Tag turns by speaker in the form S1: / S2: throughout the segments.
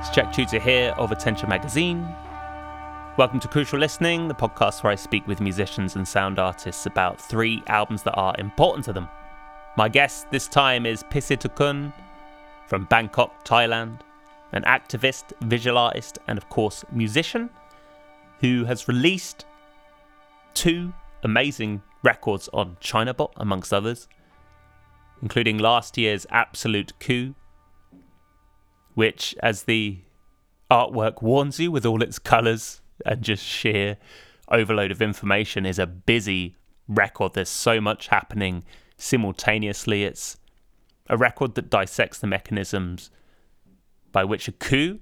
S1: It's Jack Tudor here of Attention Magazine. Welcome to Crucial Listening, the podcast where I speak with musicians and sound artists about three albums that are important to them. My guest this time is Pisitakun from Bangkok, Thailand, an activist, visual artist, and of course, musician who has released two amazing records on Chinabot, amongst others, including last year's Absolute Coup, which, as the artwork warns you with all its colours and just sheer overload of information, is a busy record. There's so much happening simultaneously. It's a record that dissects the mechanisms by which a coup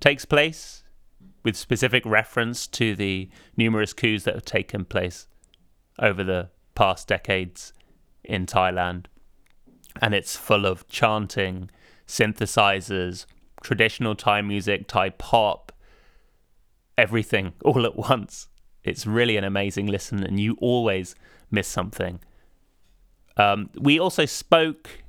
S1: takes place, with specific reference to the numerous coups that have taken place over the past decades in Thailand. And it's full of chanting, synthesizers, traditional Thai music, Thai pop, everything all at once. It's really an amazing listen, and you always miss something. Um, we also spoke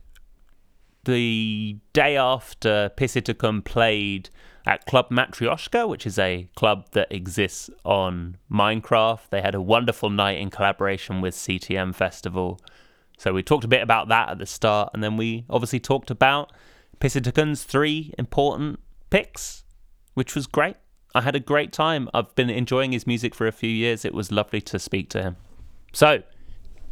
S1: the day after Pisitakun played at Club Matryoshka, which is a club that exists on Minecraft. They had a wonderful night in collaboration with CTM Festival. So we talked a bit about that at the start, and then we obviously talked about Pisitakun's three important picks, which was great. I had a great time. I've been enjoying his music for a few years. It was lovely to speak to him. So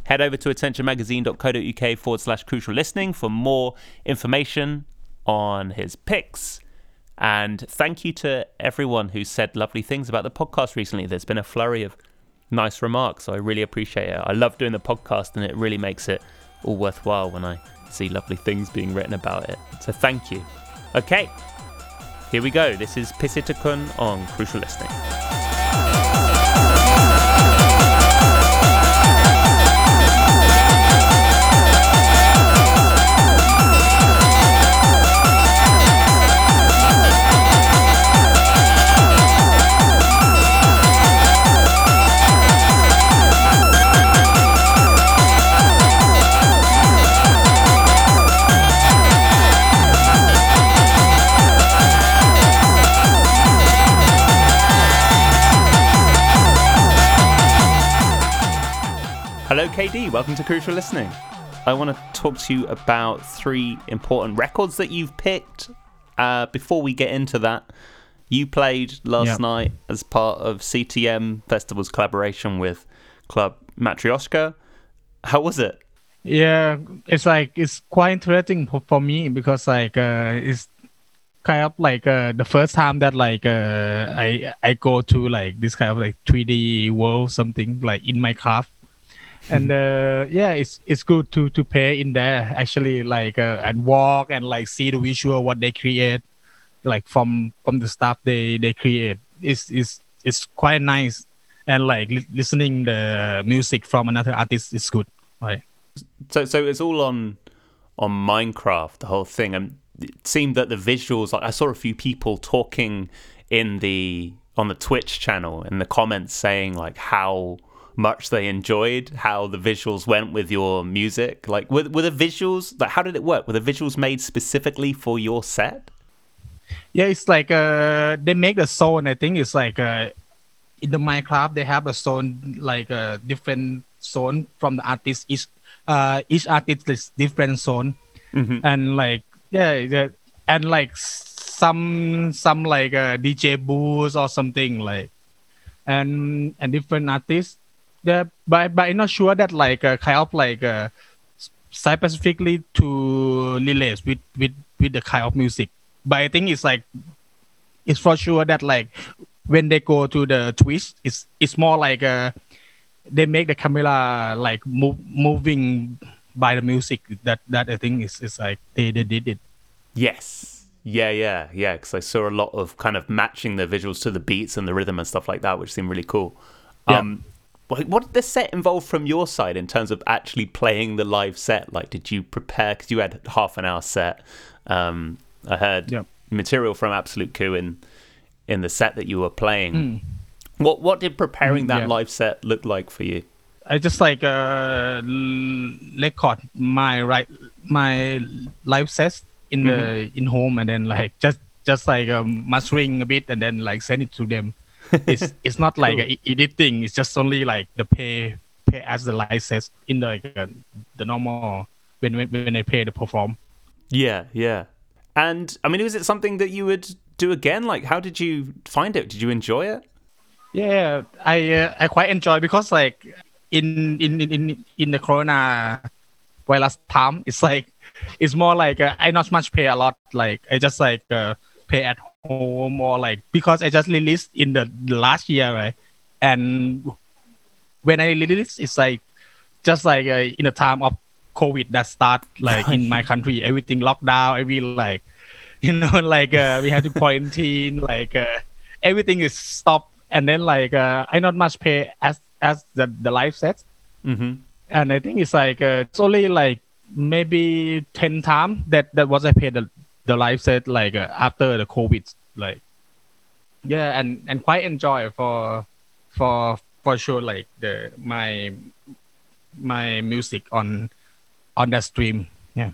S1: head over to attentionmagazine.co.uk forward slash crucial listening for more information on his picks. And thank you to everyone who said lovely things about the podcast recently. There's been a flurry of nice remarks, so I really appreciate it. I love doing the podcast, and it really makes it all worthwhile when I see lovely things being written about it. So thank you. Okay, here we go. This is Pisitakun on Crucial Listening. Hello, KD. Welcome to Crucial Listening. I want to talk to you about three important records that you've picked. Uh, before we get into that, you played last
S2: Yep.
S1: night as part of CTM Festival's collaboration with Club Matryoshka. How was it?
S2: Yeah, it's like it's quite interesting for, for me because like uh, it's kind of like uh, the first time that like uh, I I go to like this kind of like 3D world something like in my Minecraft. And uh, yeah, it's it's good to to play in there actually like uh, and walk and like see the visual what they create like from from the stuff they they create. It's it's it's quite nice and like li- listening the music from another artist is good. Right.
S1: So, so it's all on on Minecraft, the whole thing, and it seemed that the visuals. Like I saw a few people talking in the on the Twitch channel in the comments saying like how much they enjoyed how the visuals went with your music. Like, were, were the visuals like how did it work? Were the visuals made specifically for your set?
S2: Yeah, it's like uh they make the zone. I think it's like uh in the Minecraft they have a zone like a different zone from the artist. Each uh each artist is different zone,
S1: Mhm.
S2: and like yeah, yeah and like some some like uh, DJ booths or something like, and and different artists. Yeah, but but I'm not sure that like uh, kind of like uh specifically to relate with with with the kind of music but I think it's like it's for sure that like when they go to the twist, it's it's more like uh they make the camera like move, moving by the music. That that I think is is like they they did it.
S1: Yes. Yeah, yeah, yeah. Because I saw a lot of kind of matching the visuals to the beats and the rhythm and stuff like that, which seemed really cool.
S2: Yeah.
S1: Um, what, what did the set involve from your side in terms of actually playing the live set? Like, did you prepare? Because you had half an hour set. Um, I heard
S2: Yeah.
S1: material from Absolute Coup in in the set that you were playing. What what did preparing
S2: Mm,
S1: that
S2: yeah.
S1: live set look like for you?
S2: I just like uh record my right my live sets in the in home and then like just just like um, mastering a bit and then like send it to them. It's it's not like
S1: Cool.
S2: editing. It's just only like the pay pay as the license in the uh, the normal when when when I pay the perform.
S1: Yeah, yeah. And I mean, was it something that you would do again? Like, how did you find it? Did you enjoy it?
S2: Yeah, I uh, I quite enjoy because like in in in in, in the corona virus time, it's like it's more like uh, I not much pay a lot. Like I just like uh, pay at home or like because I just released in the, last year, right? And when I release, it's like just like uh, in the time of COVID that start like in my country, everything locked down, every like you know like uh, we have to quarantine, like uh, everything is stopped, and then like uh, I not much pay as as the the live sets,
S1: Mm-hmm.
S2: and I think it's like uh, it's only like maybe ten times that that was I paid the the live set like uh, after the COVID, like yeah, and and quite enjoy for for for sure like the my my music on on that stream. Yeah.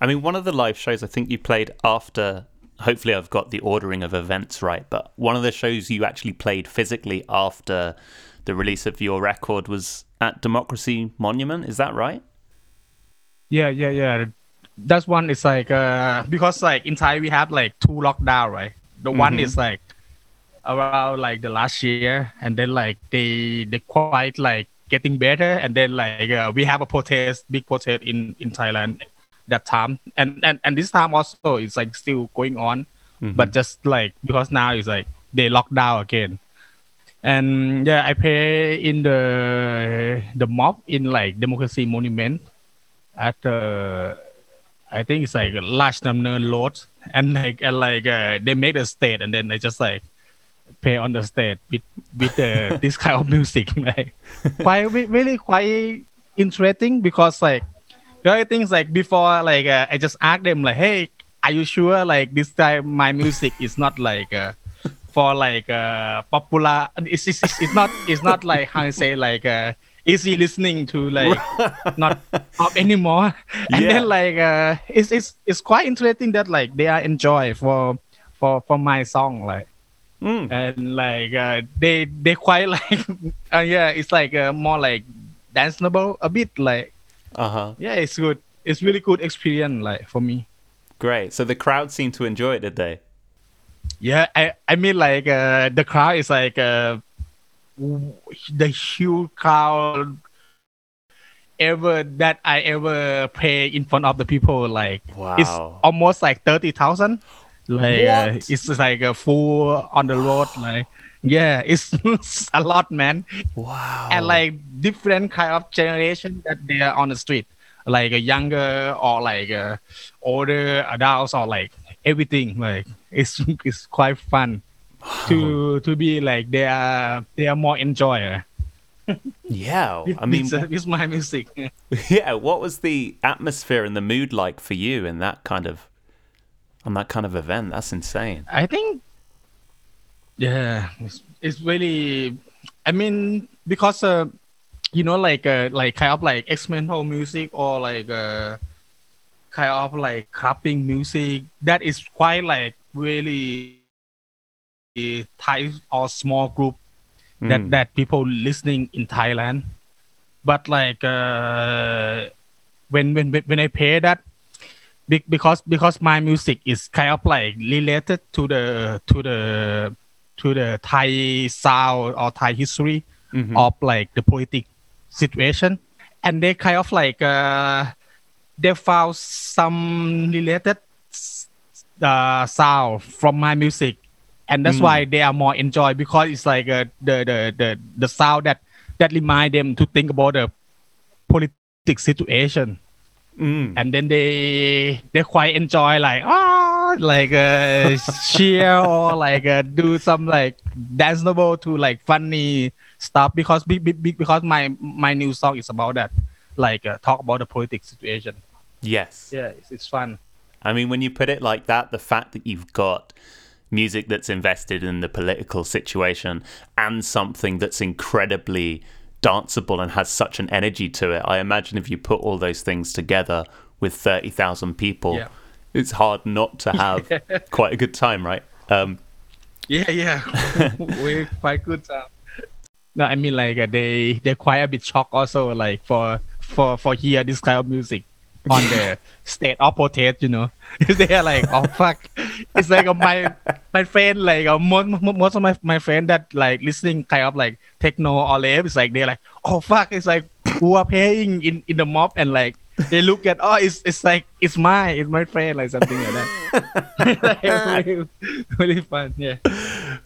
S1: I mean, one of the live shows I think you played after. Hopefully, I've got the ordering of events right, but one of the shows you actually played physically after the release of your record was at Democracy Monument. Is that right?
S2: Yeah, yeah, yeah. That's one is like uh because like in Thai we have like two lockdown, right? The one
S1: Mhm.
S2: is like around like the last year and then like they they quite like getting better and then like uh, we have a protest, big protest in in Thailand that time. And and and this time also it's like still going on. But just like because now it's like they lock down again. And yeah, I play in the the mob in like Democracy Monument at uh, I think it's like large number load and like and like uh, they make the state and then they just like play on the stage with with uh, this kind of music like quite really quite interesting because like the other things like before like uh, I just asked them like hey are you sure like this time my music is not like uh, for like uh popular? It's, it's, it's not it's not like how I say like uh easy listening to like not pop anymore and
S1: Yeah.
S2: then like uh it's it's it's quite interesting that like they are enjoy for for for my song like
S1: Mm.
S2: and like uh, they they quite like uh, yeah it's like uh, more like danceable a bit like
S1: Uh huh.
S2: yeah it's good it's really good experience like for me
S1: Great. So the crowd seemed to enjoy it, did they?
S2: yeah i i mean like uh the crowd is like uh the huge crowd ever that i ever play in front of the people like it's almost like 30000 like uh, it's like a full on the road like yeah it's a lot man.
S1: Wow.
S2: and like different kind of generation that they are on the street. Like a younger or like a older adults or like everything. Like it's it's quite fun to to be like they are they are more enjoy
S1: yeah. I mean,
S2: with, with my music
S1: yeah. What was the atmosphere and the mood like for you in that kind of on that kind of event? That's insane.
S2: I think, yeah, it's, it's really. I mean, because uh, you know, like uh, like kind of like experimental music or like uh, kind of like clapping music that is quite like really Thai or small group that
S1: Mm.
S2: that people listening in Thailand. But like uh, when when when I play that because because my music is kind of like related to the to the to the Thai sound or Thai history
S1: Mhm.
S2: of like the politic situation, and they kind of like uh, they found some related uh, sound from my music, and that's
S1: Mm.
S2: why they are more enjoy because it's like uh, the the the the sound that that remind them to think about the politic situation
S1: Mm.
S2: and then they they quite enjoy like ah like uh cheer or like uh, do some like danceable to like funny stuff because be, be, be- because my my new song is about that like uh, talk about the political situation
S1: Yes.
S2: yeah it's, it's fun
S1: I mean, when you put it like that, the fact that you've got music that's invested in the political situation and something that's incredibly danceable and has such an energy to it, I imagine if you put all those things together with 30,000 people,
S2: Yeah.
S1: it's hard not to have quite a good time, right? Um,
S2: yeah, yeah, we quite good time. No, I mean like uh, they they quite a bit shocked also like for for for hear this kind of music on the state of protest, you know. They're like, oh fuck. It's like uh, my my friend, like uh, most most of my my friend that like listening kind of like techno or rave, it's like they're like, oh fuck. It's like who are playing in in the mob and like they look at oh it's it's like it's my it's my friend like something like that. like, really, really fun, yeah.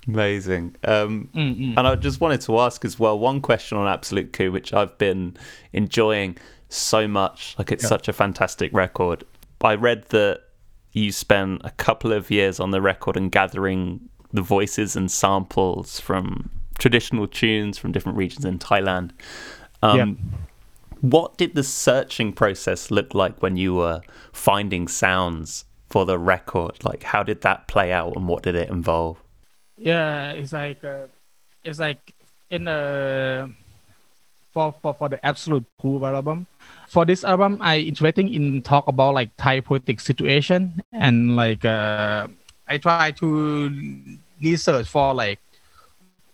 S1: Amazing. Um,
S2: Mm-mm.
S1: and I just wanted to ask as well one question on Absolute Coup, which I've been enjoying so much. Like it's
S2: Yeah.
S1: such a fantastic record. I read that you spent a couple of years on the record and gathering the voices and samples from traditional tunes from different regions in Thailand. Um,
S2: Yeah.
S1: What did the searching process look like when you were finding sounds for the record? Like, how did that play out and what did it involve?
S2: Yeah, it's like uh, it's like in a for for for the Absolute Coup album. For this album, I interesting in talk about like Thai political situation and like uh, I try to research for like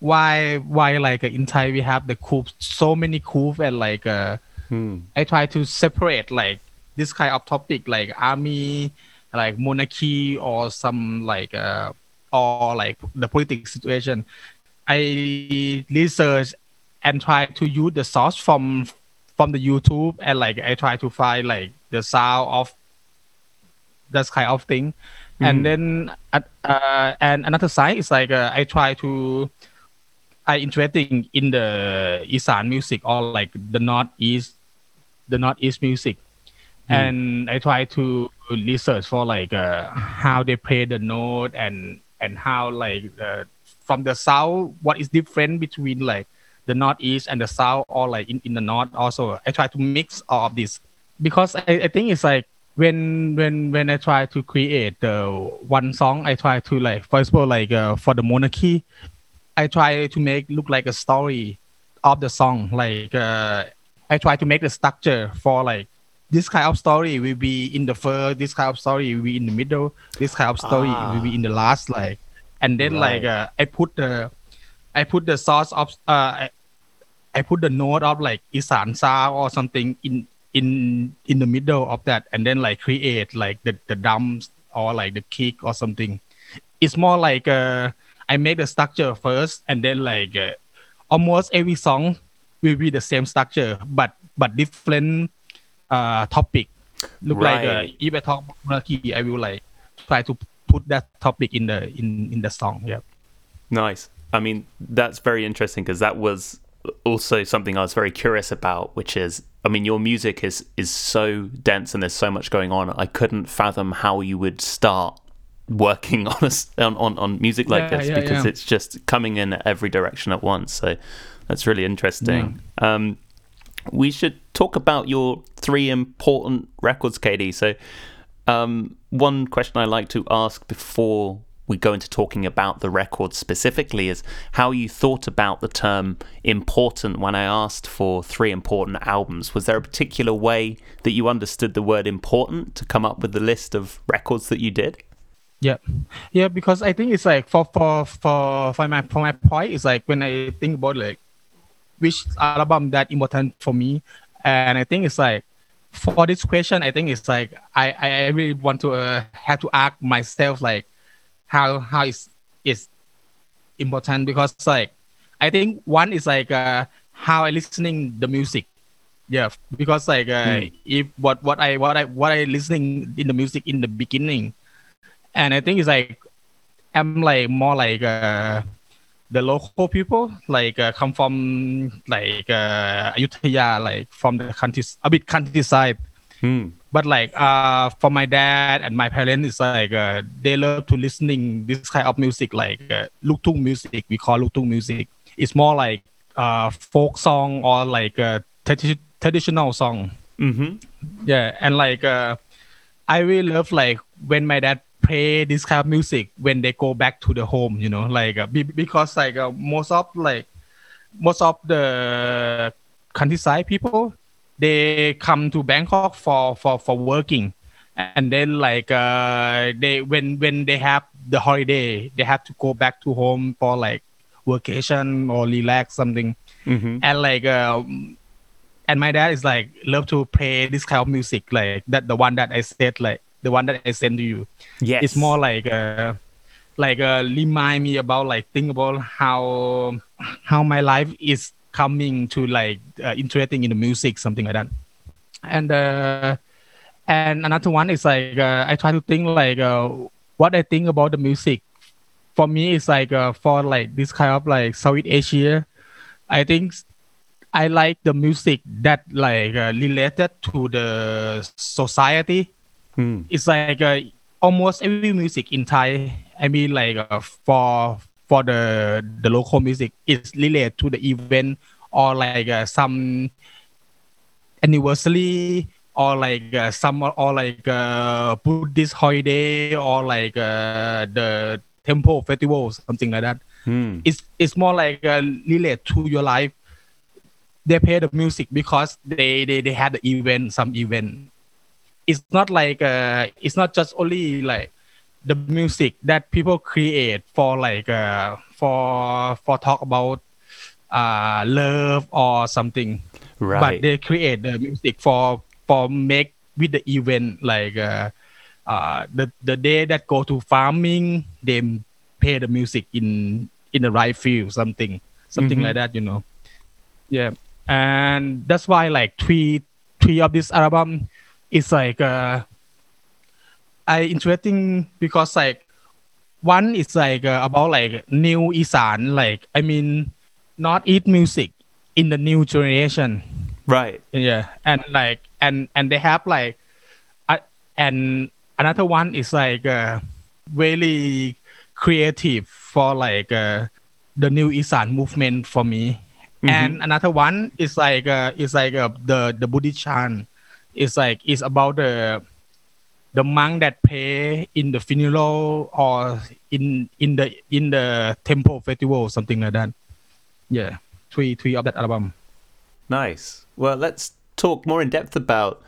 S2: why why like in Thai we have the coup so many coup and like uh,
S1: Hmm.
S2: I try to separate like this kind of topic like army, like monarchy or some like uh or like the political situation. I research and try to use the source from from the YouTube and like I try to find like the sound of that kind of thing. And then at- uh, and another side is like uh, I try to I interesting in the Isan music or like the Northeast the Northeast music. And I try to research for like uh, how they play the note and and how like uh, from the south what is different between like the northeast and the south or like in, in the north also I try to mix all of this because I, I think it's like when when when I try to create the one song I try to like for example like uh, for the monarchy I try to make look like a story of the song. Like uh, I try to make the structure for like this kind of story will be in the first, this kind of story will be in the middle, this kind of story
S1: Ah.
S2: will be in the last. Like, and then like uh, I put the, I put the source of uh, I, I put the note of like Isan sound or something in in in the middle of that, and then like create like the the drums or like the kick or something. It's more like uh, I make the structure first, and then like uh, almost every song will be the same structure, but but different uh topic. Look like uh,
S1: Right.
S2: if I talk about monarchy, I will like try to put that topic in the in in the song. Yeah.
S1: Nice. I mean, that's very interesting because that was also something I was very curious about, which is, I mean, your music is is so dense and there's so much going on. I couldn't fathom how you would start working on a on, on, on music like
S2: Yeah,
S1: this
S2: yeah,
S1: because
S2: yeah.
S1: it's just coming in every direction at once. So that's really interesting. Um, we should talk about your three important records, Katie. So, um, one question I like to ask before we go into talking about the record specifically is how you thought about the term important when I asked for three important albums. Was there a particular way that you understood the word important to come up with the list of records that you did?
S2: Yeah, yeah, because I think it's like for for for for my for my point is like when I think about like which album that important for me, and I think it's like for this question, I think it's like I I really want to uh, have to ask myself like how how is is important because like I think one is like uh, how I listening the music. Yeah, because like uh, if what what I what I what I listening in the music in the beginning and I think it's like I'm like more like uh, the local people, like uh, come from like uh, Ayutthaya, like from the country, a bit countryside.
S1: Hmm.
S2: But like uh, for my dad and my parents, it's like uh, they love to listening this kind of music, like uh, luktung music. We call luktung music. It's more like uh, folk song or like uh, tradi- traditional song
S1: Mm-hmm.
S2: yeah and like uh i really love like when my dad play this kind of music when they go back to the home you know like uh, be, because like uh, most of like most of the countryside people they come to bangkok for for for working and then like uh, they when when they have the holiday, they have to go back to home for like vacation or relax something,
S1: Mm-hmm.
S2: and like uh, and my dad is like love to play this kind of music like that the one that I said like the one that I sent to you.
S1: Yes.
S2: It's more like uh, like uh, remind me about like think about how how my life is coming to like uh, interesting in the music something like that and uh and another one is like uh, i try to think like uh, what i think about the music for me it's like uh, for like this kind of like southeast asia i think i like the music that like uh, related to the society
S1: Hmm.
S2: it's like uh, almost every music in Thai. I mean, like uh, for for the the local music is related to the event or like uh, some anniversary or like uh, some or like uh, Buddhist holiday or like uh, the temple festival something like that.
S1: Hmm.
S2: It's it's more like uh, relate to your life. They play the music because they they, they had the event some event it's not like uh it's not just only like the music that people create for like uh for for talk about uh love or something
S1: Right.
S2: but they create the music for for make with the event like uh uh the the day that go to farming they play the music in in the right field something something
S1: Mhm.
S2: like that you know yeah and that's why like three three of this album is like uh I interesting because like one is like uh, about like new Isan like I mean not eat music in the new generation.
S1: Right.
S2: yeah and like and and they have like uh, and another one is like uh, really creative for like uh, the new Isan movement for me. And another one is like uh, is like uh, the the Buddhist chant is like is about the the monk that play in the funeral or in in the in the temple festival or something like that. Yeah. Three three of that album.
S1: Nice. Well let's talk more in depth about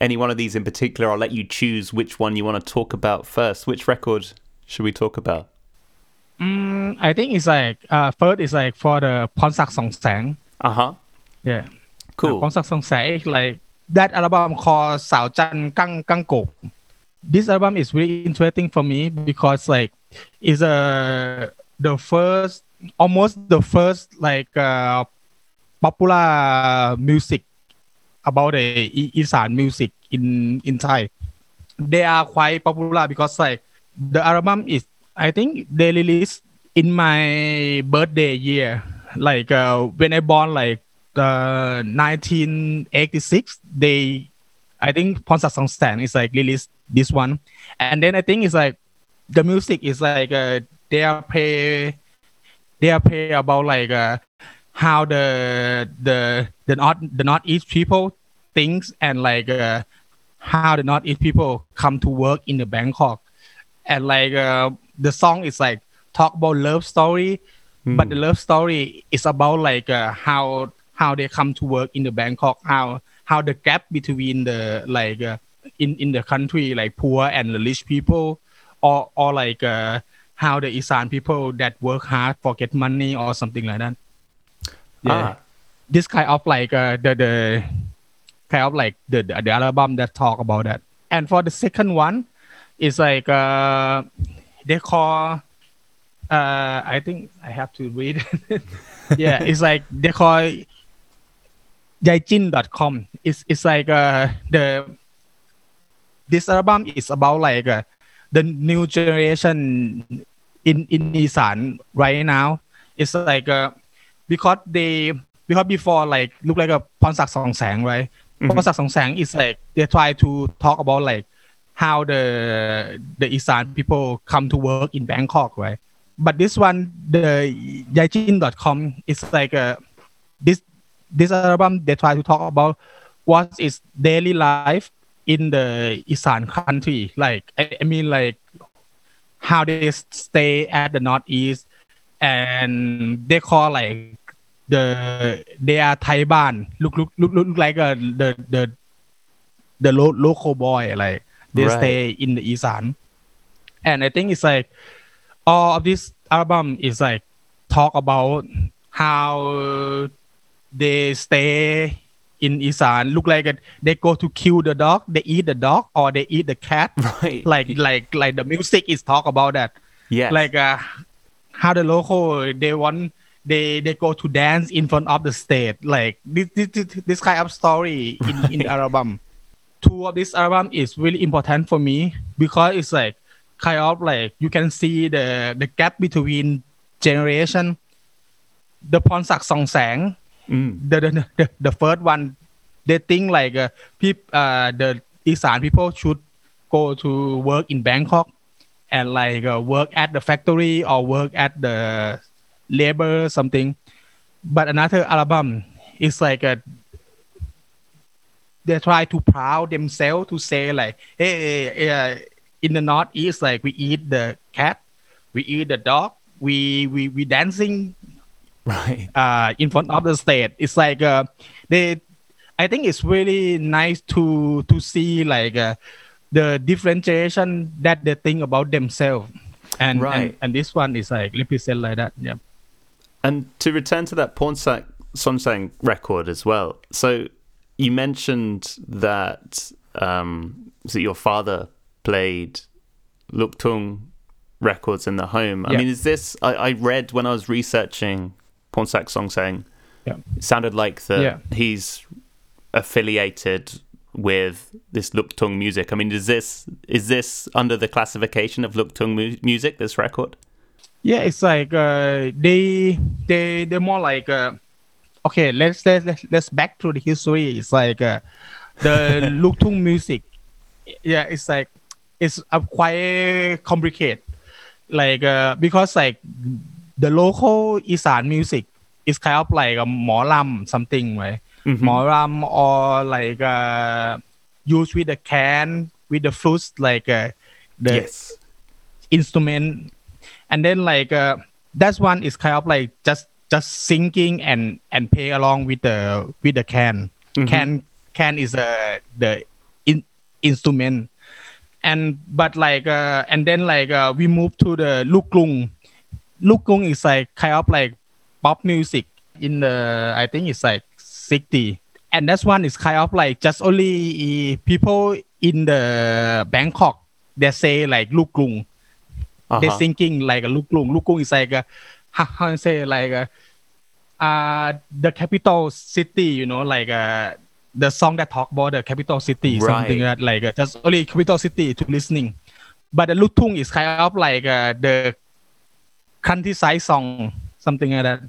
S1: any one of these in particular. I'll let you choose which one you want to talk about first. Which record should we talk about?
S2: Mm, i think it's like uh, first is like for the ponsak song
S1: sang. Uh-huh.
S2: Yeah.
S1: Cool.
S2: Pon ponsak song sang like that album called Sao Chan Kang Kang Gop. This album is really interesting for me because like it's a uh, the first almost the first like uh, popular music about the Isan music in in Thai. They are quite popular because like the album is I think they released in my birthday year. Like uh, when I born like the 1986 they i think Ponsa songsan is like released this one and then i think it's like the music is like uh, they are play they are play about like uh, how the the the north the northeast people thinks and like uh, how the northeast people come to work in the bangkok and like uh, the song is like talk about love story mm. but the hmm. love story is about like uh, how how they come to work in the Bangkok how how the gap between the like uh, in in the country like poor and the rich people or or like uh, how the Isan people that work hard for get money or something like that. Yeah.
S1: Ah.
S2: this kind of like uh, the the kind of like the, the the album that talk about that. And for the second one it's like uh they call uh i think i have to read. Yeah it's like they call Yaijin.com. It's it's like uh, the this album is about like uh, the new generation in in Isan right now. It's like uh, because they because before like look like a Ponsak Song Sang, right? Mm-hmm. Ponsak Song Sang is like they try to talk about like how the the Isan people come to work in Bangkok, right? But this one, the Yaijin.com is like a this this album they try to talk about what is daily life in the Isan country. Like I, I mean like how they stay at the northeast and they call like the they are Thai ban look look look look like uh, the the the lo- local boy like they
S1: Right.
S2: stay in the Isan. And I think it's like all of this album is like talk about how they stay in Isan. Look like it, they go to kill the dog they eat the dog or they eat the cat.
S1: Right.
S2: like like like the music is talk about that.
S1: Yeah.
S2: like uh how the local they want they they go to dance in front of the stage. Like this this, this, this kind of story in in the album two of this album is really important for me because it's like kind of like you can see the the gap between generation the Ponsak Song Sang
S1: Mm.
S2: the, the the the first one they think like uh, peop, uh the Isan people should go to work in Bangkok and like uh, work at the factory or work at the labor something but another album is like a they try to proud themselves to say like hey uh, in the northeast like we eat the cat we eat the dog we we we dancing
S1: Right.
S2: uh, in front of the state It's like uh, they. I think it's really nice to to see like uh, the differentiation that they think about themselves, and,
S1: Right.
S2: and and this one is like represent like that. Yeah.
S1: And to return to that Pornsak Sonsang record as well. So you mentioned that um, that your father played Luktung records in the home. I
S2: Yeah.
S1: mean, is this? I, I read when I was researching Pornsak Sonsang.
S2: Yeah.
S1: It sounded like that
S2: Yeah.
S1: he's affiliated with this Luktung music. I mean, is this is this under the classification of Luktung mu- music? This record?
S2: Yeah, it's like uh, they they they're more like uh, okay. Let's let's let's- let's back to the history. It's like uh, the Luktung music. Yeah, it's like it's uh, quite complicated. Like uh, because like the local อีสาน music is kind of like หมอลำ something ไห
S1: ม
S2: หมอลำ or like uh, used with the khaen with the flutes like uh, the
S1: yes.
S2: instrument and then like uh, that one is kind of like just just singing and and play along with the with the khaen
S1: mm-hmm.
S2: khaen khaen is uh, the in, instrument and but like uh, and then like uh, we move to the luklung luklung is like kind of like pop music in the i think it's like 60 and that one is kind of like just only people in the bangkok they say like luklung they
S1: Uh-huh.
S2: thinking like a luklung luklung is like a how, to say like a, uh the capital city you know like uh the song that talk about the capital city something
S1: Right.
S2: that like uh, just only capital city to listening but the lutung is kind of like uh, the countryside song something like that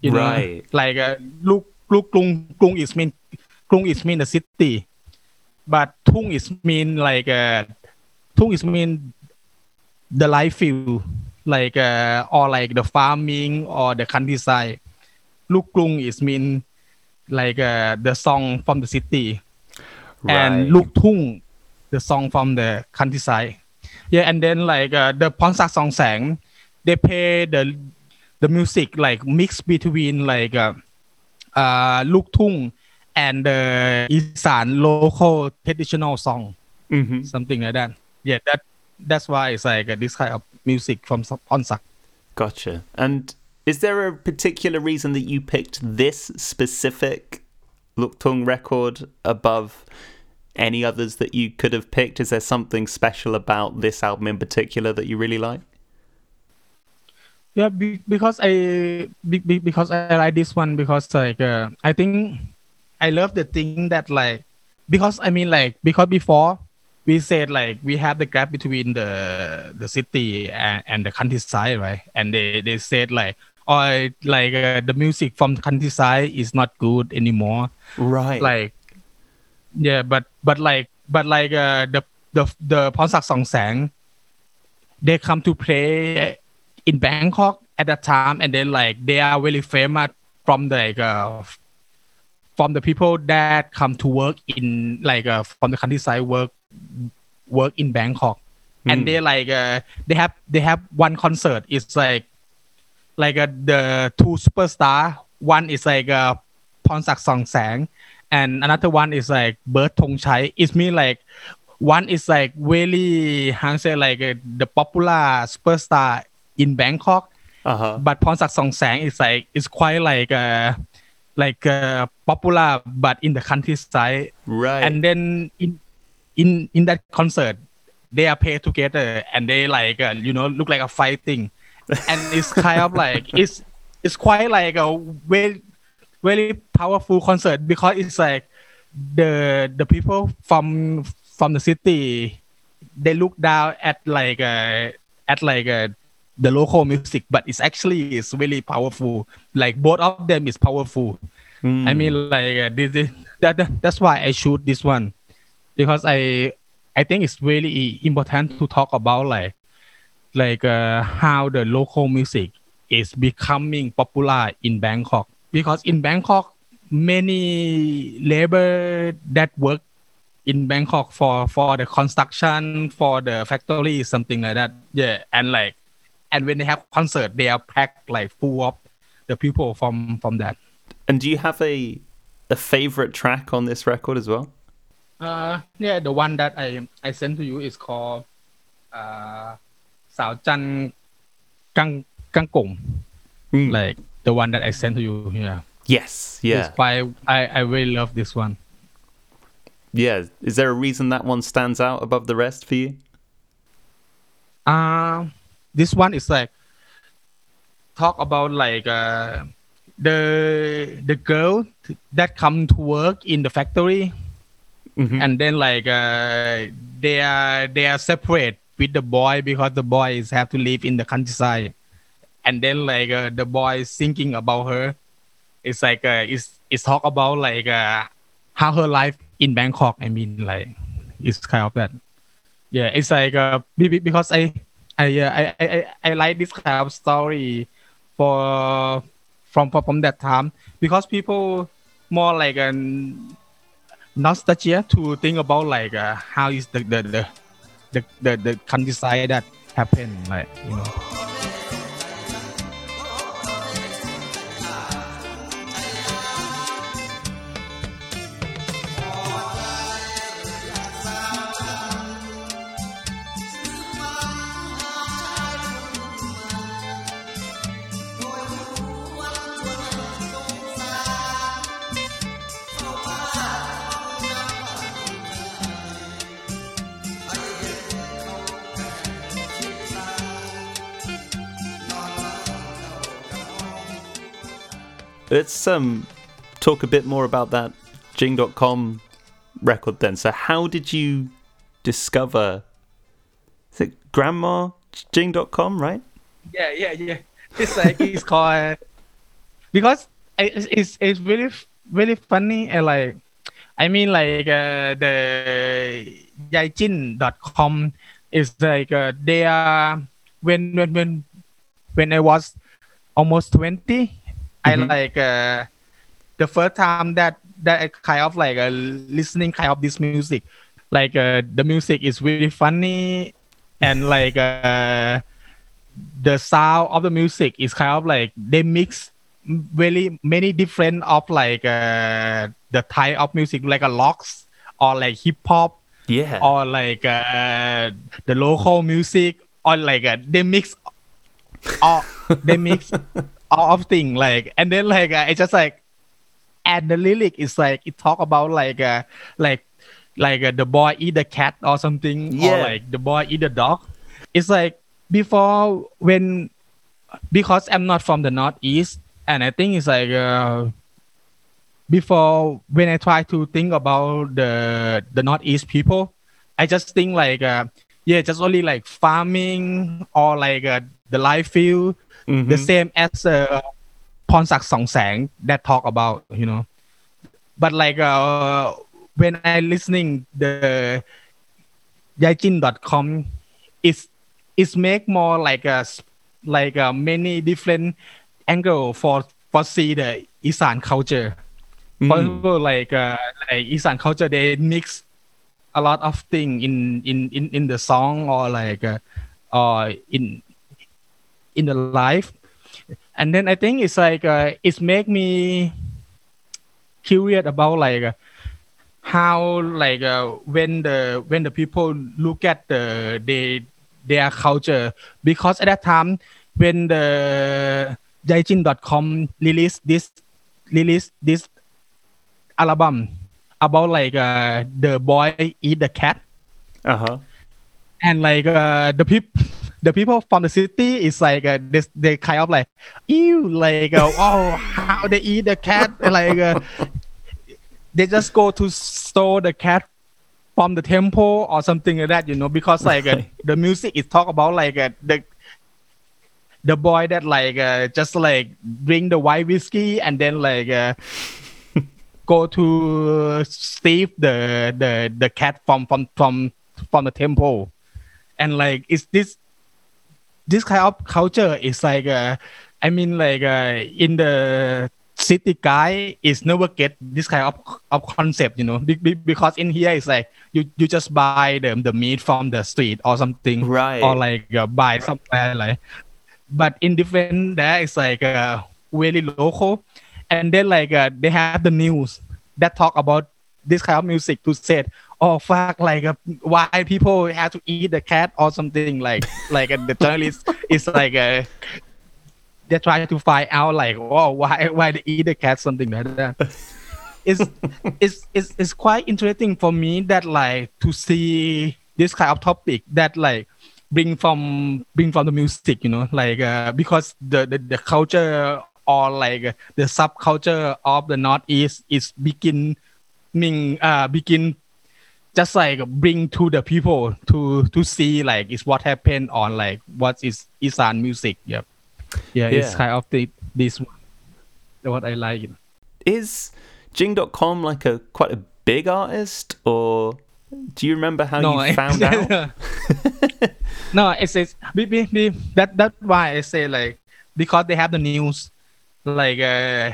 S2: you know
S1: Right.
S2: like uh, luk luklung klung is mean klung is mean the city but tung is mean like uh tung is mean the life view like uh, or like the farming or the countryside luklung is mean like uh, the song from the city and
S1: Right.
S2: Luk Tung, the song from the countryside. Yeah, and then like uh, the Ponsak Song Sang, they play the the music like mix between like uh, uh, Luk Tung and the Isan local traditional song,
S1: Mhm.
S2: something like that. Yeah, that that's why it's like uh, this kind of music from Ponsak.
S1: Gotcha. And is there a particular reason that you picked this specific Luk Luktung record above any others that you could have picked? Is there something special about this album in particular that you really like?
S2: Yeah, be, because I be, be, because I like this one because like uh, I think I love the thing that like because I mean like because before we said like we have the gap between the the city and, and the countryside right and they they said like or like uh, the music from countryside is not good anymore
S1: Right.
S2: like yeah but but like but like uh, the the the Sang they come to play in Bangkok at that time and then like they are really famous from the like uh, from the people that come to work in like uh, from the countryside work work in Bangkok
S1: Mm.
S2: and they like uh, they have they have one concert it's like like uh, the two superstar one is like uh, Ponsak Song Sang and another one is like Bird Thong Chai. It mean like one is like really how say like uh, the popular superstar in Bangkok,
S1: Uh-huh.
S2: but Ponsak Song Sang is like it's quite like uh like uh, popular but in the countryside.
S1: Right.
S2: And then in in in that concert, they are paired together and they like uh, you know look like a fighting, and it's kind of like it's it's quite like a very very powerful concert because it's like the the people from from the city they look down at like uh, at like uh, the local music but it's actually it's really powerful. Like both of them is powerful.
S1: Mm.
S2: i mean like uh, this, this, that, that- that's why i shoot this one. Because i i think it's really important to talk about like like uh, how the local music is becoming popular in bangkok. Because in bangkok many labor that work in Bangkok for for the construction for the factory something like that. Yeah and like and when they have concert, they are packed like full of the people from from that.
S1: And do you have a a favorite track on this record as well?
S2: Uh, yeah, the one that I I sent to you is called uh, Sao Chan Kang Kang Kong,
S1: mm.
S2: like the one that I sent to you. Yeah.
S1: Yes. Yeah.
S2: It's by, I I really love this one.
S1: Yeah. Is there a reason that one stands out above the rest for you? Um.
S2: Uh, this one is like talk about like uh the the girl that come to work in the factory.
S1: Mhm.
S2: and then like uh they are they are separate with the boy because the boy is have to live in the countryside. And then like uh, the boy is thinking about her. It's like uh it's it's talk about like uh how her life in bangkok i mean like it's kind of that. Yeah it's like uh be- be- because i i uh, I, I I- like this kind of story for from from, from that time. Because people more like an nostalgia to think about like uh, how is the the the the, the, the countryside that happened like you know
S1: Let's um talk a bit more about that Jing.com record then. So how did you discover is it grandma Jing.com, right?
S2: yeah yeah yeah it's like it's called because it's it's, it's really really funny and like i mean like uh, the yaijin.com is like uh, they are when when when when i was almost 20 i like uh, the first time that that i kind of like uh, listening kind of this music like uh, the music is really funny and like uh, the sound of the music is kind of like they mix really many different of like uh, the type of music like a locks or like hip hop
S1: Yeah.
S2: or like uh, the local music or like uh, they mix all they mix all of thing like and then like uh, it's just like and the lyric is like it talk about like uh, like like uh, the boy eat the cat or something or like the boy eat the dog. It's like before when because i'm not from the northeast and i think it's like uh, before when I try to think about the the Northeast people, I just think like uh, yeah, just only like farming or like uh, the life field, the
S1: Mhm.
S2: same as uh, Ponsak Song Sang that talk about you know, but like uh, when I listening the Yaijin.com, it's it's make more like a like a many different angle for for see the Isan culture. For
S1: Mm.
S2: example, like uh, like Isan culture, they mix a lot of thing in in in in the song or like uh, or in in the life, and then I think it's like uh, it's make me curious about like uh, how like uh, when the when the people look at the they their culture. Because at that time when the Yaijin.com released this released this album about like uh, the boy eat the cat.
S1: Uh huh.
S2: and like uh, the people the people from the city is like uh, they, they kind of like ew like uh, oh how they eat the cat like uh, they just go to store the cat from the temple or something like that you know because like uh, the music is talk about like uh, the the boy that like uh, just like drink the white whiskey and then like uh, go to steal the the the cat from from from from the temple. And like is this this kind of culture is like uh, i mean like uh, in the city guy is never get this kind of, of concept you know be, be, because in here it's like you you just buy the, the meat from the street or something
S1: Right.
S2: or like uh, buy somewhere like but in different there it's like uh, very local and then like uh, they have the news that talk about this kind of music to say oh fuck like uh, why people have to eat the cat or something like like uh, the journalist is like uh, they try to find out like oh why why they eat the cat something like that. It's, it's it's it's quite interesting for me that like to see this kind of topic that like bring from bring from the music you know like uh, because the, the the culture or like the subculture of the northeast is beginning uh begin just like bring to the people to to see like is what happened on like what is isan music. Yep yeah, it's kind of the this one what i like.
S1: Is Yaijin.com like a quite a big artist, or do you remember how no, you found out?
S2: no, it's it's that that's why I say like because they have the news, like uh,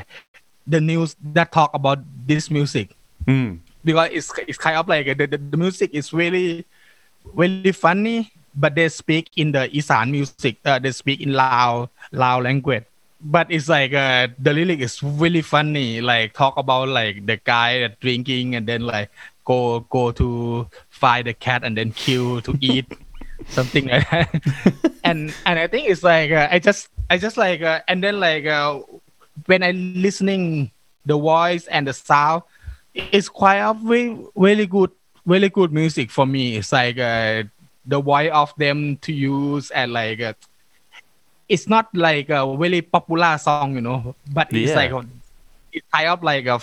S2: the news that talk about this music.
S1: Hmm.
S2: Because it's it's kind of like the, the, the music is really really funny, but they speak in the Isan music. Uh, they speak in Lao Lao language. But it's like uh, the lyric is really funny. Like talk about like the guy that drinking and then like go go to find the cat and then kill to eat something like that. and and I think it's like uh, I just I just like uh, and then like uh, when I listening the voice and the sound, it's quite a very really good really good music for me. It's like uh, the voice of them to use and like uh, it's not like a really popular song, you know, but it's
S1: Yeah.
S2: like a, it's kind of like a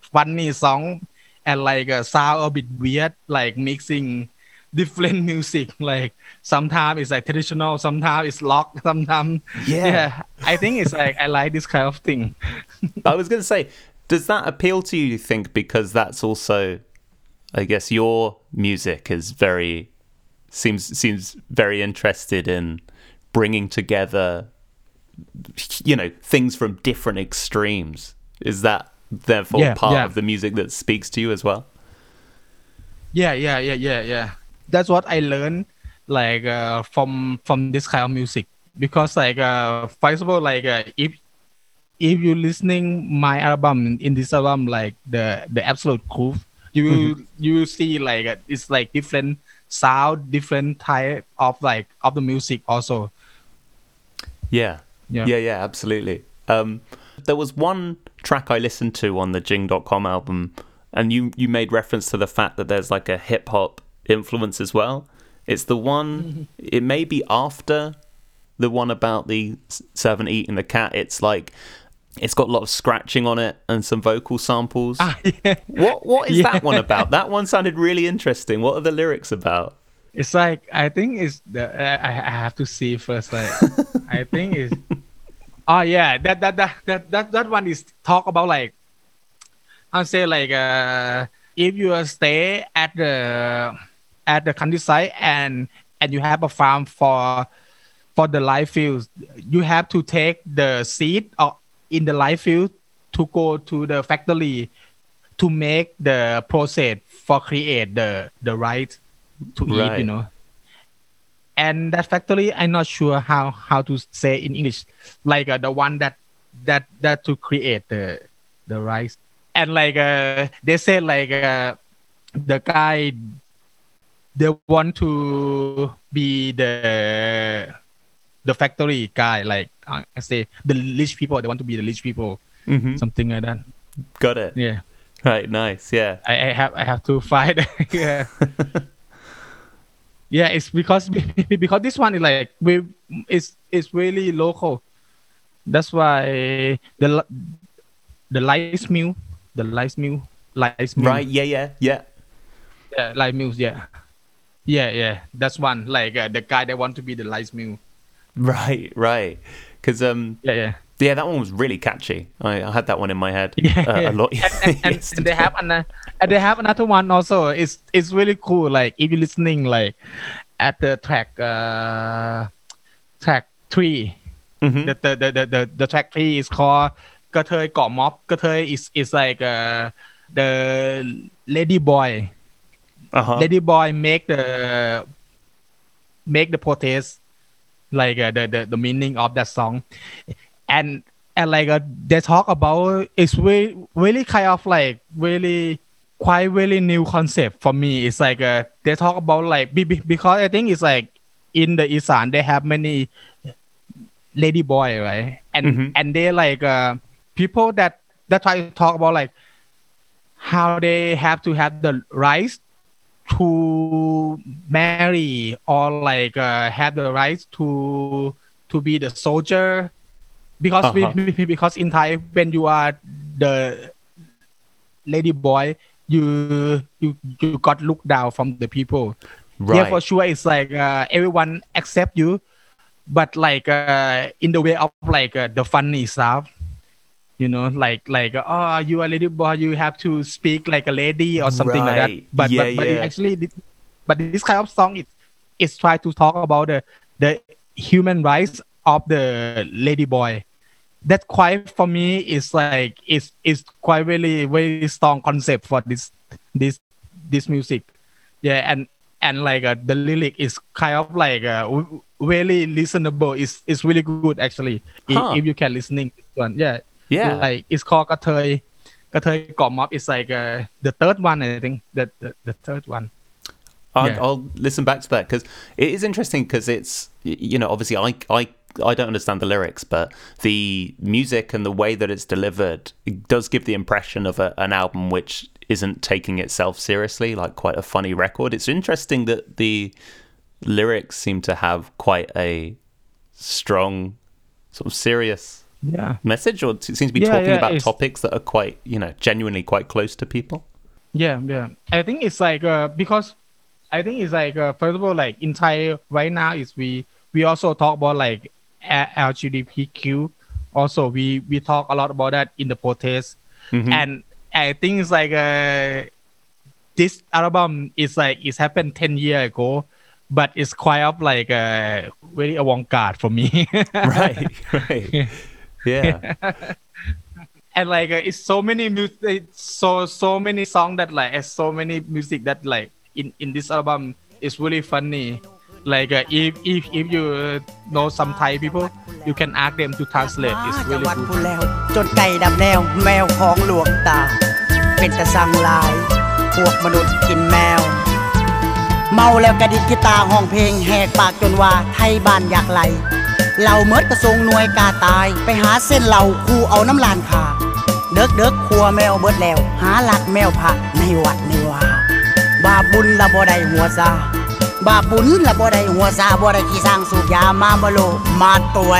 S2: funny song and like a sound a bit weird, like mixing different music. Like sometimes it's like traditional, sometimes it's rock, sometimes
S1: Yeah.
S2: I think it's like I like this kind of thing.
S1: I was going to say, does that appeal to you? You think because that's also, I guess, your music is very seems seems very interested in bringing together, you know, things from different extremes. Is that therefore
S2: Yeah,
S1: part
S2: yeah.
S1: of the music that speaks to you as well?
S2: Yeah, yeah, yeah, yeah, yeah. That's what I learned like uh, from from this kind of music because like uh, first of all like uh, if if you're listening my album in this album like the the Absolute Coup you will you will see like uh, it's like different sound different type of like of the music also
S1: Yeah.
S2: Yeah.
S1: Yeah, yeah, absolutely. Um, there was one track I listened to on the Yaijin.com album, and you, you made reference to the fact that there's like a hip hop influence as well. It's the one, it may be after the one about the servant eating the cat. It's like, it's got a lot of scratching on it and some vocal samples.
S2: ah, yeah.
S1: What What is
S2: Yeah.
S1: that one about? That one sounded really interesting. What are the lyrics about?
S2: It's like I think it's the I, I have to see first. Like I think it's oh yeah that that that that that that one is talk about like I'll say like uh if you stay at the at the countryside and and you have a farm for for the live fields you have to take the seed or in the live field to go to the factory to make the process for create the the rice to eat you know. And that factory i'm not sure how how to say in english like uh, the one that that that to create the the rice. And like uh they say like uh the guy they want to be the the factory guy like uh, I say the rich people they want to be the rich people
S1: Mhm.
S2: something like that
S1: Got it.
S2: yeah
S1: Right. Nice. Yeah.
S2: I, I have I have to fight yeah yeah it's because because this one is like we it's it's really local that's why the the lice mill the lice mill lice mill
S1: Right. Yeah. Yeah. Yeah.
S2: yeah lice mills yeah yeah yeah that's one like uh, the guy that want to be the lice mill
S1: Right, right. Because um,
S2: yeah, yeah.
S1: Yeah, that one was really catchy. I, I had that one in my head
S2: yeah,
S1: uh,
S2: yeah.
S1: a lot.
S2: and, and, and, they have an, and they have another one also. It's it's really cool. Like if you're listening, like at the track uh, track 3
S1: mm-hmm.
S2: the, the, the, the the track three is called Gathei Got Mob. Gathei is is like uh, the lady boy.
S1: Uh-huh.
S2: Lady boy make the make the protest like uh, the, the the meaning of that song. And and like uh, they talk about it's really really kind of like really quite really new concept for me. It's like uh, they talk about like be- be- because i think it's like in the isan they have many lady boy right? And
S1: Mhm.
S2: and they like uh, people that that try to talk about like how they have to have the rights to marry or like uh, have the rights to to be the soldier because we,
S1: Uh-huh.
S2: because in Thai when you are the lady boy you you you got looked down from the people
S1: Right.
S2: yeah for sure it's like uh, everyone accept you but like uh, in the way of like uh, the funny stuff you know like like oh you are a lady boy you have to speak like a lady or something like that. But
S1: Yeah,
S2: but, but
S1: yeah.
S2: actually but this kind of song is is try to talk about the the human rights of the lady boy. That quite for me is like is is quite really very strong concept for this this this music. Yeah and and like uh, the lyric is kind of like uh, really listenable. Is is really good actually if,
S1: Huh.
S2: if you can listening this one. Yeah
S1: yeah.
S2: Like it's called Gatay. Gatay Got Mob like uh, the third one, I think. The, the, the third one.
S1: I'll,
S2: yeah.
S1: I'll listen back to that because it is interesting because it's, you know, obviously I, I I don't understand the lyrics, but the music and the way that it's delivered it does give the impression of a, an album which isn't taking itself seriously, like quite a funny record. It's interesting that the lyrics seem to have quite a strong, sort of serious
S2: yeah
S1: message or it seems to be
S2: Yeah,
S1: talking
S2: yeah,
S1: about topics that are quite you know genuinely quite close to people.
S2: Yeah, yeah. I think it's like uh, because I think it's like uh, first of all, like in Thai right now is we we also talk about like LGBTQ. Also, we we talk a lot about that in the protest,
S1: Mhm.
S2: and I think it's like uh, this album is like it's happened ten years ago, but it's quite of like uh, very avant-garde for me.
S1: right, right. Yeah.
S2: and like uh, it's so many music so so many song that like has so many music that like in in this album is really funny like uh, if if if you uh, know some thai people you can ask them to translate it's
S3: จัง
S2: really
S3: หวัด
S2: good
S3: พูแล้วจนไก่ดำแนวแมวของหลวงตา เป็นตะสังหลาย พวกมนุษย์กินแมว เมาแล้วกระดิกกีตาร์ห้องเพลงแหกปากจนว่าไทยบ้านอยากไหล เหล่าเมิดกระทรงหน่วยกาตาย ไปหาเส้นเหล่าคู่เอาน้ำลานขาเด็กเด็กครัวแมวเบิดแล้ว หาหลักแมวผักในวัดในวาบาปบุญละบ่ได้หัวซาบาปบุญละบ่ได้หัวซาบ่ได้ขี้สร้างสูบยามาบ่โลมาตัว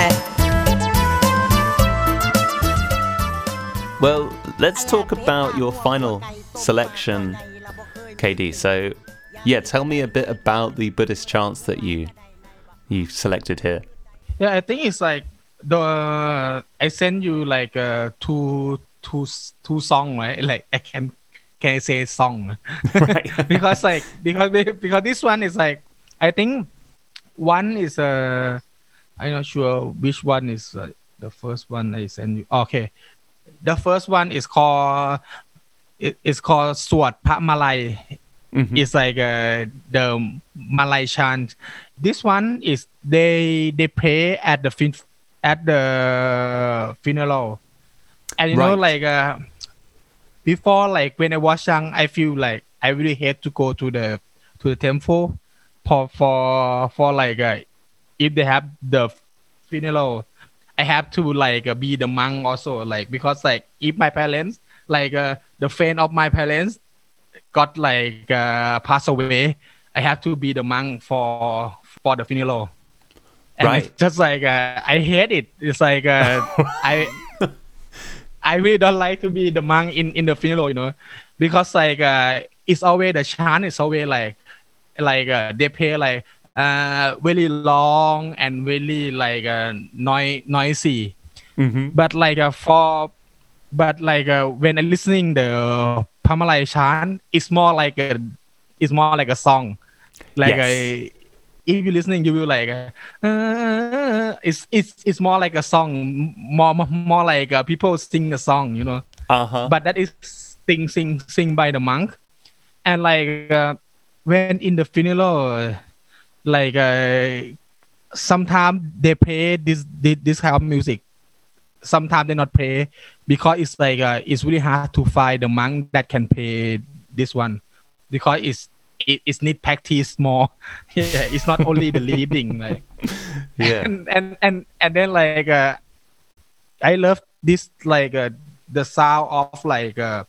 S1: Well, let's talk about your final selection, KD. So, yeah, tell me a bit about the Buddhist chants that you you selected here.
S2: Yeah, I think it's like the uh, I send you like uh, two two two song right? Like I can can I say song? because like because because this one is like I think one is uh I'm not sure which one is uh, the first one I send you. Okay, the first one is called it's called Swat Pak Malay.
S1: Mm-hmm.
S2: It's like uh, the Malay chant this one is they they pray at the fin- at the funeral, and you know like uh, before like when I was young, I feel like I really hate to go to the to the temple for for for like uh, if they have the funeral I have to like uh, be the monk also like because like if my parents like uh, the friend of my parents got like uh, passed away I have to be the monk for for the funeral and
S1: Right.
S2: it's just like uh, I hate it it's like uh, I I really don't like to be the monk in in the funeral you know because like uh, it's always the chant is always like like uh, they play like uh very long and really like uh noi- noisy
S1: Mm-hmm.
S2: but like uh, for but like uh, when I listening the Pamalai chant it's more like a it's more like a song like
S1: Yes.
S2: a if you listening you will like uh, it's it's it's more like a song more more like uh, people sing a song you know.
S1: Uh-huh.
S2: but that is sing sing sing by the monk. And like uh, when in the funeral like uh, sometimes they play this, this this kind of music. Sometimes they not play because it's like uh, it's really hard to find the monk that can play this one. Because it's it, it's need practice more yeah it's not only the leading like
S1: yeah.
S2: and and and and then like uh, I love this like uh, the sound of like uh,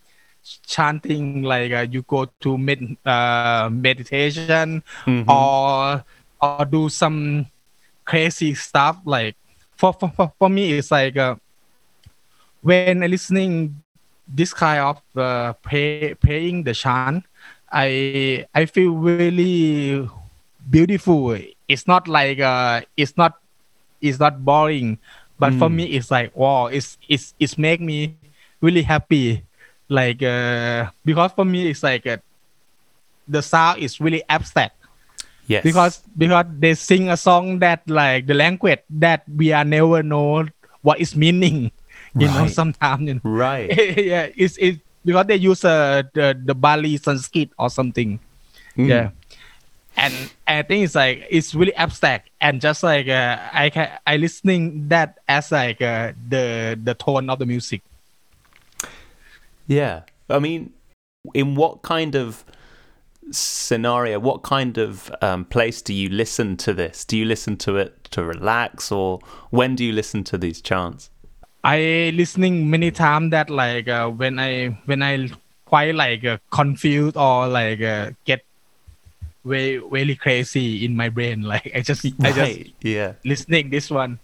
S2: chanting like uh, you go to med- uh, meditation
S1: Mhm.
S2: or or do some crazy stuff like for for, for, for me it's like uh, when listening this kind of uh, play, playing the chant I I feel really beautiful it's not like uh it's not it's not boring but for
S1: Mm.
S2: me it's like wow it's it's it's make me really happy like uh because for me it's like uh, the sound is really abstract
S1: Yes.
S2: because because they sing a song that like the language that we are never know what is meaning you know sometimes you know.
S1: right.
S2: yeah it's it because they use uh, the the Bali Sanskrit or something
S1: Mm.
S2: yeah and I think it's like it's really abstract and just like uh, I can I listening that as like uh, the the tone of the music
S1: Yeah. I mean, in what kind of scenario, what kind of um, place do you listen to this? Do you listen to it to relax, or when do you listen to these chants?
S2: I listening many time that like uh, when I when I quite like uh, confused or like uh, get way really crazy in my brain like I just I just
S1: Right. Yeah.
S2: listening this one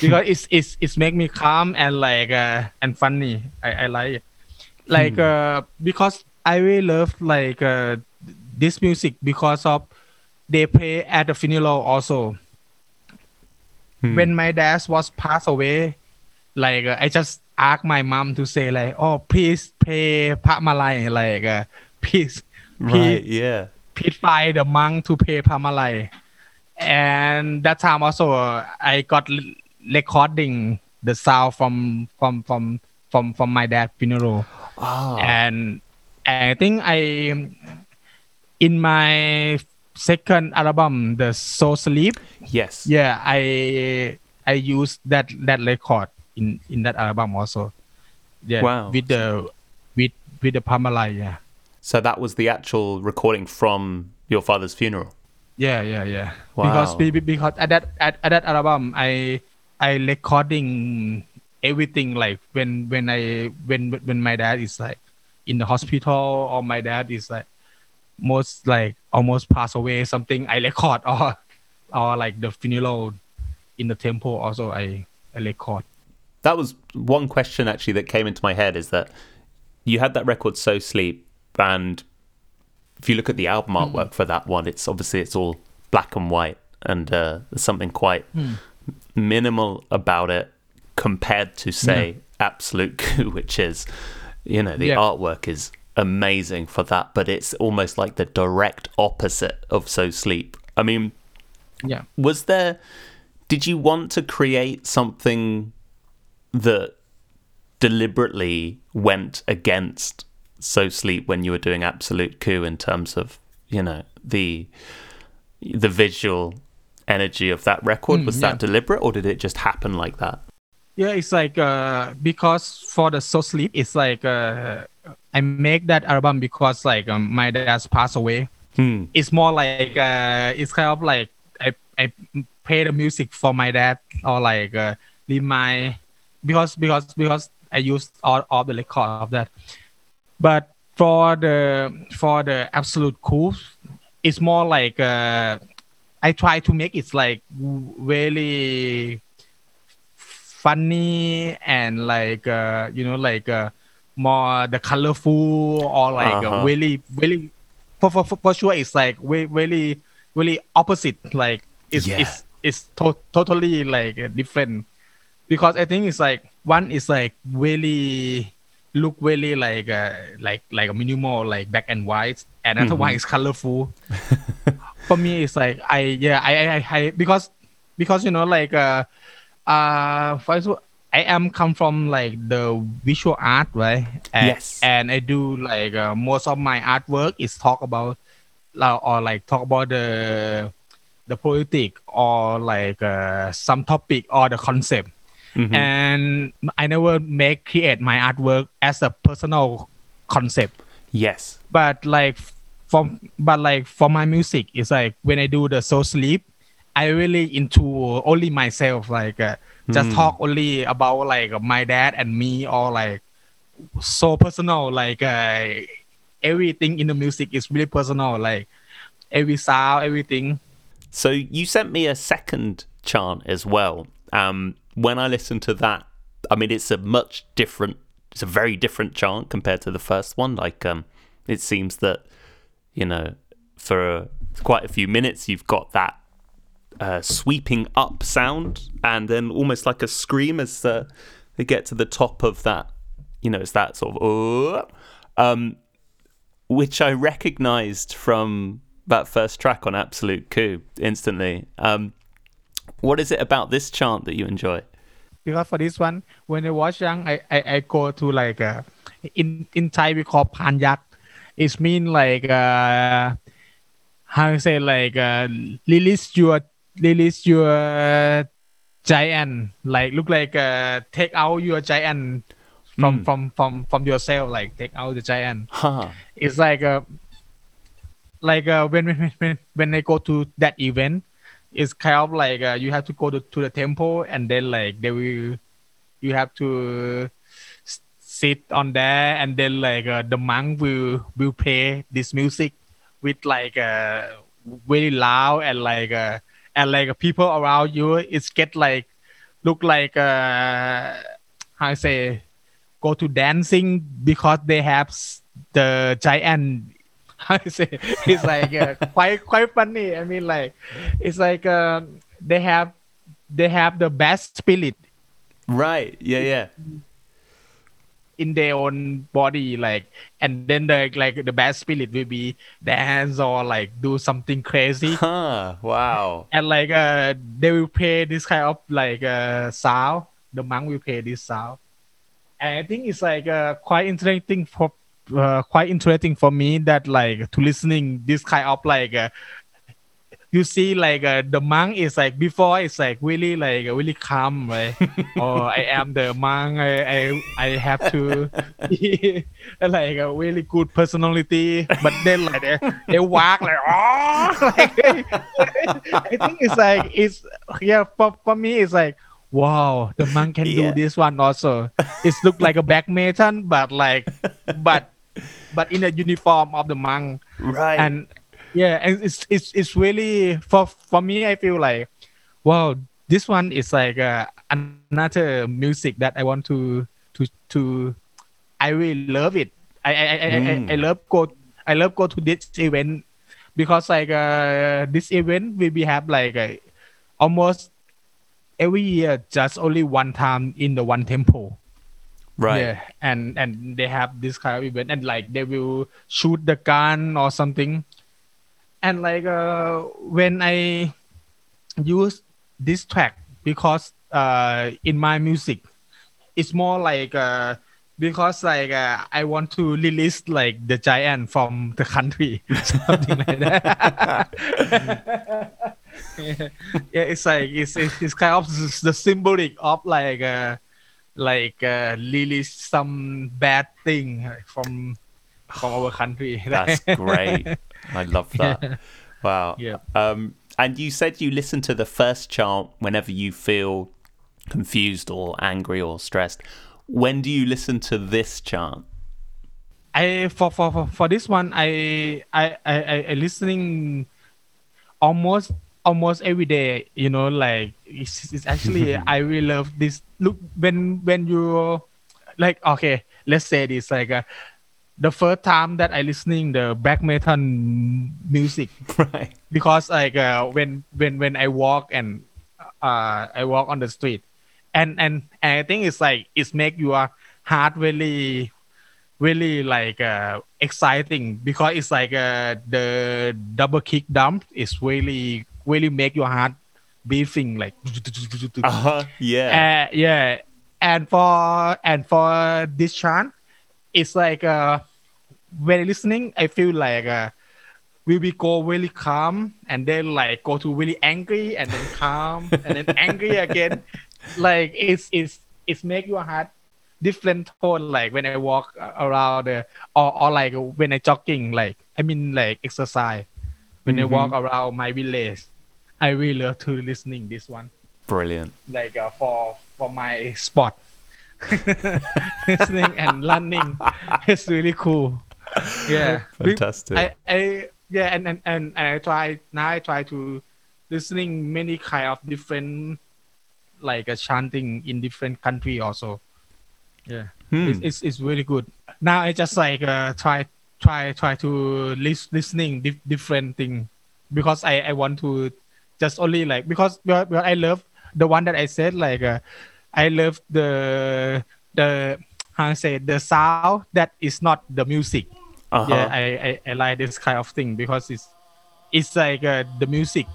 S2: because it's it's it's make me calm and like uh, and funny I, I like it like uh because I really love like uh, this music because of they play at the funeral also
S1: Hmm.
S2: when my dad was passed away like uh, I just asked my mom to say like oh please pay Pat Malay like uh, please
S1: Right. Yeah.
S2: please find the monk to pay Pamalay. And that time also uh, I got l- recording the sound from from from from from my dad funeral.
S1: Ah.
S2: And I think I in my second album, the Soul Sleep,
S1: yes.
S2: yeah, I I used that that record in in that album also. Yeah,
S1: Wow.
S2: with the with with the Pamalay, yeah.
S1: So that was the actual recording from your father's funeral.
S2: Yeah, yeah, yeah.
S1: Wow.
S2: Because be- be- because at that at, at that album, I I recording everything like when when I when when my dad is like in the hospital or my dad is like most like almost pass away something I record or or like the funeral in the temple also I I record.
S1: That was one question actually that came into my head is that you had that record So Sleep and if you look at the album artwork for that one, it's obviously it's all black and white and uh, there's something quite minimal about it compared to say Absolute Coup, which is you know the
S2: Yeah.
S1: artwork is amazing for that, but it's almost like the direct opposite of So Sleep. I mean,
S2: Yeah.
S1: was there did you want to create something that deliberately went against so sleep when you were doing absolute coup in terms of you know the the visual energy of that record
S2: Mm,
S1: was
S2: yeah.
S1: that deliberate or did it just happen like that
S2: Yeah, it's like uh because for the so sleep, it's like uh I make that album because like um, my dad's passed away.
S1: Hmm.
S2: It's more like uh, it's kind of like I I play the music for my dad or like uh, remind because because because I used all of the record of that. But for the for the Absolute Coup, it's more like uh, I try to make it like really funny and like uh, you know like uh, more the colorful or like uh
S1: Uh-huh.
S2: really really for, for, for, sure it's like really really opposite like it's
S1: Yeah.
S2: it's it's to- totally like different because I think it's like one is like really look really like uh, like like a minimal like black and white. And another one is colorful. For me it's like I yeah I I, I, I because because you know like uh uh first I am come from like the visual art right? And,
S1: Yes.
S2: and I do like uh, most of my artwork is talk about uh, or like talk about the the politic or like uh, some topic or the concept
S1: Mhm.
S2: and I never make create my artwork as a personal concept
S1: yes.
S2: but like from but like for my music it's like when i do the soul sleep i really into only myself like uh, just
S1: Mm.
S2: talk only about like my dad and me or like so personal like uh, everything in the music is really personal like every sound everything
S1: So you sent me a second chant as well. Um, when I listen to that, I mean, it's a much different. It's a very different chant compared to the first one. Like, um, it seems that you know, for quite a few minutes, you've got that uh, sweeping up sound, and then almost like a scream as uh, they get to the top of that. You know, it's that sort of um, which I recognized from that first track on Absolute Coup instantly. Um, what is it about this chant that you enjoy?
S2: because for this one when i was young i i, I go to like uh, in in thai we call panyak it mean like uh how you say like uh release your release your giant like look like uh take out your giant from
S1: Mm.
S2: from from from yourself like take out the giant
S1: Huh.
S2: it's like uh like uh when when when when I go to that event it's kind of like uh, you have to go to, to the temple and then like they will you have to sit on there and then like uh, the monk will will play this music with like uh very loud and like uh and like people around you. It's get like look like uh how I say go to dancing because they have the giant how to say it's like uh, quite quite funny i mean like it's like uh, they have they have the best spirit
S1: Right. Yeah. Yeah.
S2: in their own body like and then the like the bad spirit will be dance or like do something crazy
S1: Huh. Wow.
S2: and like uh they will play this kind of like uh sound the monk will play this sound and i think it's like uh quite interesting for uh, quite interesting for me that like to listening this kind of like uh, you see like uh, the monk is like before it's like really like really calm right? Or i am the monk i i, I have to be like a really good personality. But then like they, they walk like oh like, i think it's like it's yeah for, for me it's like wow the monk can
S1: Yeah.
S2: do this one also it's look like a black but like but but in a uniform of the monk
S1: Right.
S2: and yeah and it's it's it's really for for me i feel like wow this one is like uh, another music that i want to to to i really love it i i i, I,
S1: Mm.
S2: I, I love go i love go to this event because like uh this event we we have like uh, almost every year just only one time in the one temple
S1: right.
S2: yeah, and and they have this kind of event, and like they will shoot the gun or something, and like uh, when I use this track because uh, in my music, it's more like uh, because like uh, I want to release like the giant from the country, something like that. yeah. yeah, it's like it's it's it's kind of the symbolic of like uh, like uh, really some bad thing from from our country.
S1: That's great. I love that. Wow.
S2: Yeah.
S1: Um, and you said you listen to the first chant whenever you feel confused or angry or stressed. When do you listen to this chant?
S2: I for for for, for this one I I I, I listening almost almost every day you know like it's, it's actually i really love this. Look when when you like okay let's say this like uh, the first time that i listening the black metal music.
S1: Right.
S2: because like uh, when when when i walk and uh i walk on the street. And and, and i think it's like it's make your heart really really like uh, exciting. Because it's like uh, the double kick dump is really really make your heart beating like
S1: Uh-huh. Yeah.
S2: uh, yeah and for and for this chant it's like uh when listening i feel like uh we will go really calm and then like go to really angry and then calm and then angry again like it's it's it's make your heart different tone like when i walk around uh, or, or like when i jogging like i mean like exercise when i walk around my village i really love to listening this one.
S1: Brilliant.
S2: like uh, for for my sport listening and running it's really cool. Yeah.
S1: Fantastic.
S2: I, I yeah and, and and and i try now i try to listening many kind of different like uh, chanting in different country also. Yeah.
S1: Hmm.
S2: it's, it's it's really good. Now i just like uh, try try try to lis- listening dif- different thing because i i want to just only like because well, well, i love the one that i said like uh, i love the the how to say the sound that is not the music
S1: Uh-huh.
S2: yeah I, I i like this kind of thing because it's it's like uh, the music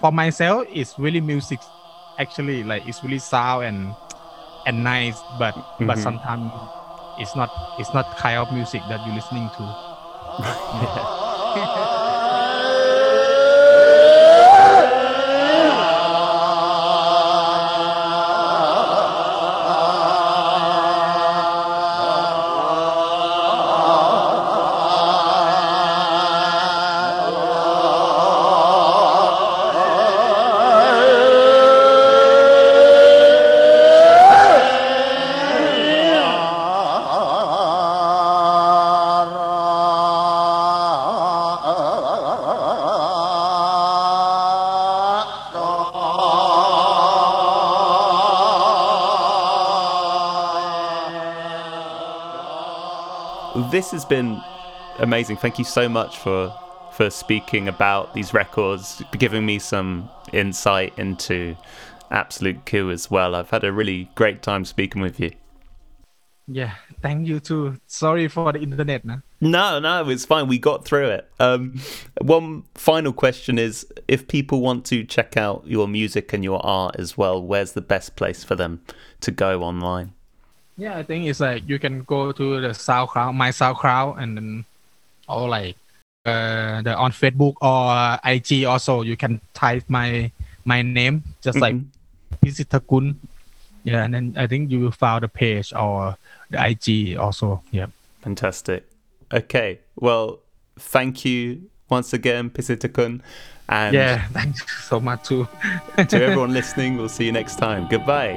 S2: for myself it's really music actually like it's really sound and and nice but but
S1: Mhm.
S2: sometimes it's not it's not kind of music that you're listening to
S1: This has been amazing. Thank you so much for for speaking about these records, giving me some insight into Absolute Coup as well. I've had a really great time speaking with you.
S2: yeah thank you too sorry for the internet nah.
S1: No, no, it's fine. We got through it. Um, one final question is if people want to check out your music and your art as well, where's the best place for them to go online?
S2: Yeah i think it's like you can go to the soundcloud my soundcloud and then or like uh the on facebook or ig also you can type my my name just like
S1: Mhm.
S2: Pisitakun. Yeah, and then I think you will find the page or the IG also. Yeah.
S1: Fantastic. Okay, well, thank you once again, Pisitakun. And
S2: Yeah, thanks so much too.
S1: to everyone listening, we'll see you next time. Goodbye.